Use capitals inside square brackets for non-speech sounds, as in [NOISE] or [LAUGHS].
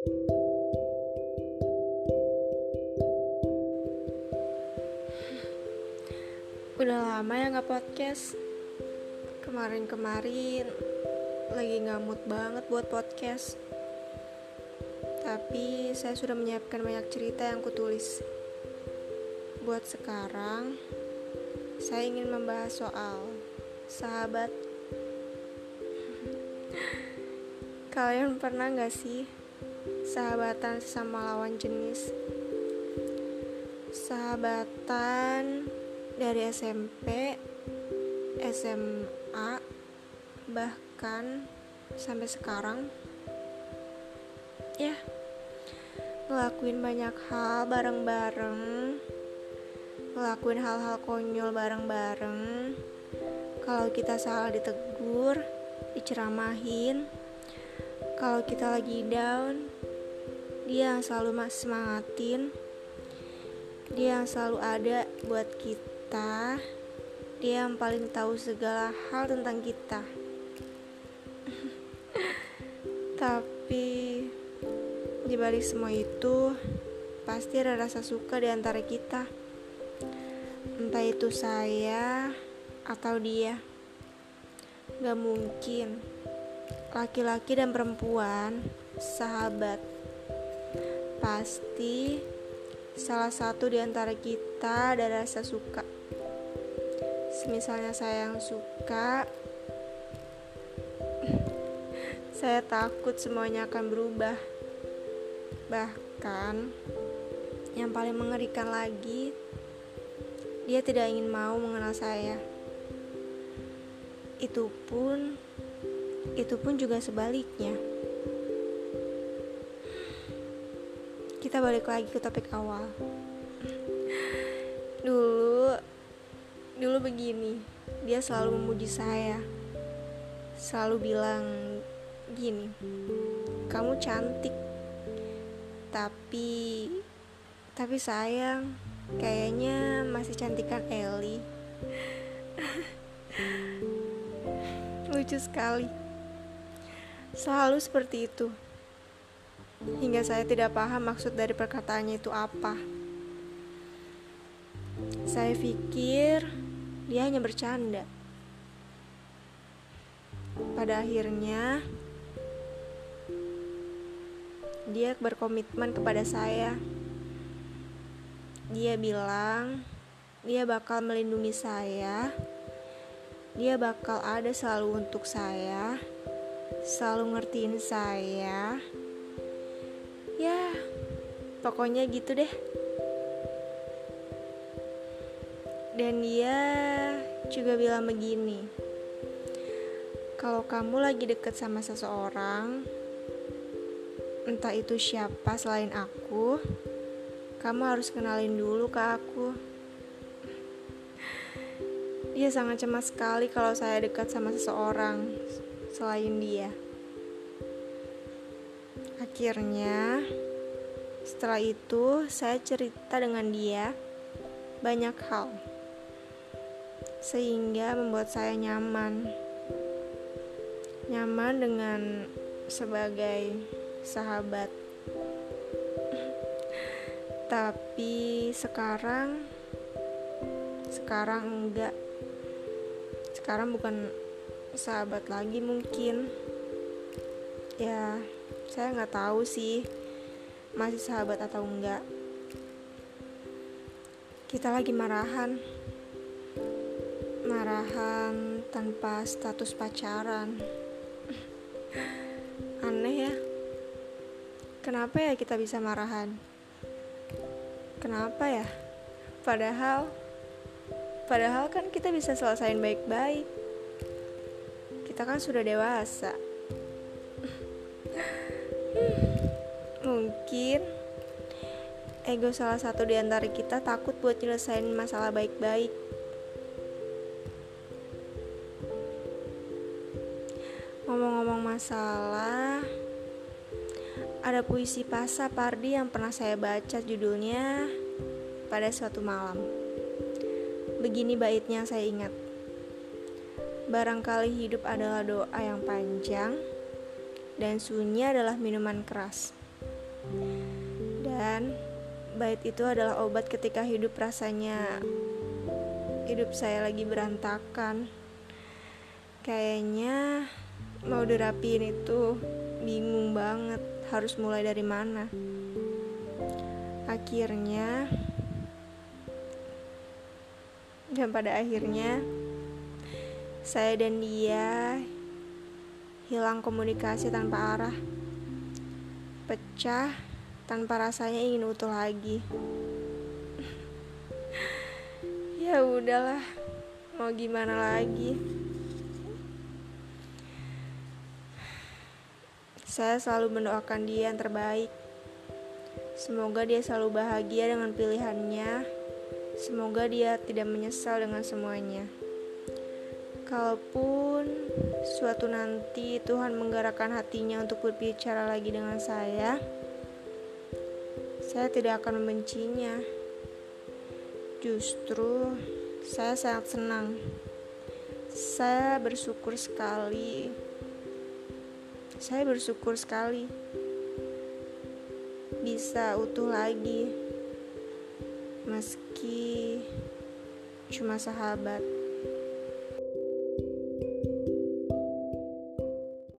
Udah lama ya nggak podcast. Kemarin-kemarin lagi nggak mood banget buat podcast. Tapi saya sudah menyiapkan banyak cerita yang kutulis. Buat sekarang, saya ingin membahas soal sahabat. [LAUGHS] Kalian pernah nggak sih sahabatan sama lawan jenis? Sahabatan dari SMP, SMA, bahkan sampai sekarang. Ya, ngelakuin banyak hal bareng-bareng, ngelakuin hal-hal konyol bareng-bareng. Kalau kita salah ditegur, diceramahin. Kalau kita lagi down, dia yang selalu semangatin. Dia yang selalu ada buat kita dia yang paling tahu segala hal tentang kita. [LAUGHS] Tapi di balik semua itu, pasti ada rasa suka di antara kita. Entah itu saya atau dia. Gak mungkin laki-laki dan perempuan sahabat. Pasti salah satu di antara kita ada rasa suka. Misalnya saya yang suka [LAUGHS] saya takut semuanya akan berubah. Bahkan yang paling mengerikan lagi dia tidak ingin mau mengenal saya. Itu pun itu pun juga sebaliknya. Kita balik lagi ke topik awal. Dulu dulu begini. Dia selalu memuji saya. Selalu bilang gini kamu cantik tapi tapi sayang kayaknya masih cantikan Ellie. [LAUGHS] Lucu sekali selalu seperti itu hingga saya tidak paham maksud dari perkataannya itu apa saya pikir dia hanya bercanda. Pada akhirnya, dia berkomitmen kepada saya. Dia bilang dia bakal melindungi saya. Dia bakal ada selalu untuk saya, selalu ngertiin saya. Ya, pokoknya gitu deh. Dan dia juga bilang begini, kalau kamu lagi deket sama seseorang, entah itu siapa selain aku, kamu harus kenalin dulu ke aku. Dia sangat cemas sekali kalau saya dekat sama seseorang selain dia. Akhirnya, setelah itu saya cerita dengan dia banyak hal sehingga membuat saya nyaman. Nyaman dengan sebagai sahabat. Tapi sekarang sekarang enggak. Sekarang bukan sahabat lagi mungkin ya saya nggak tahu sih masih sahabat atau enggak kita lagi marahan marahan tanpa status pacaran. [LAUGHS] Aneh ya. Kenapa ya kita bisa marahan? Kenapa ya? Padahal padahal kan kita bisa selesain baik-baik. Kita kan sudah dewasa. Mungkin ego salah satu di antara kita takut buat nyelesain masalah baik-baik Ngomong-ngomong masalah, ada puisi Pasa Pardi yang pernah saya baca judulnya pada suatu malam. Begini baitnya saya ingat. Barangkali hidup adalah doa yang panjang dan sunyi adalah minuman keras. Dan bait itu adalah obat ketika hidup rasanya hidup saya lagi berantakan. Kayaknya mau dirapiin itu bingung banget harus mulai dari mana. Akhirnya dan pada akhirnya saya dan dia hilang komunikasi tanpa arah. Pecah tanpa rasanya ingin utuh lagi. [LAUGHS] ya udahlah, mau gimana lagi? Saya selalu mendoakan dia yang terbaik. Semoga dia selalu bahagia dengan pilihannya. Semoga dia tidak menyesal dengan semuanya. Kalaupun suatu nanti Tuhan menggerakkan hatinya untuk berbicara lagi dengan saya, saya tidak akan membencinya. Justru saya sangat senang. Saya bersyukur sekali. Saya bersyukur sekali bisa utuh lagi, meski cuma sahabat.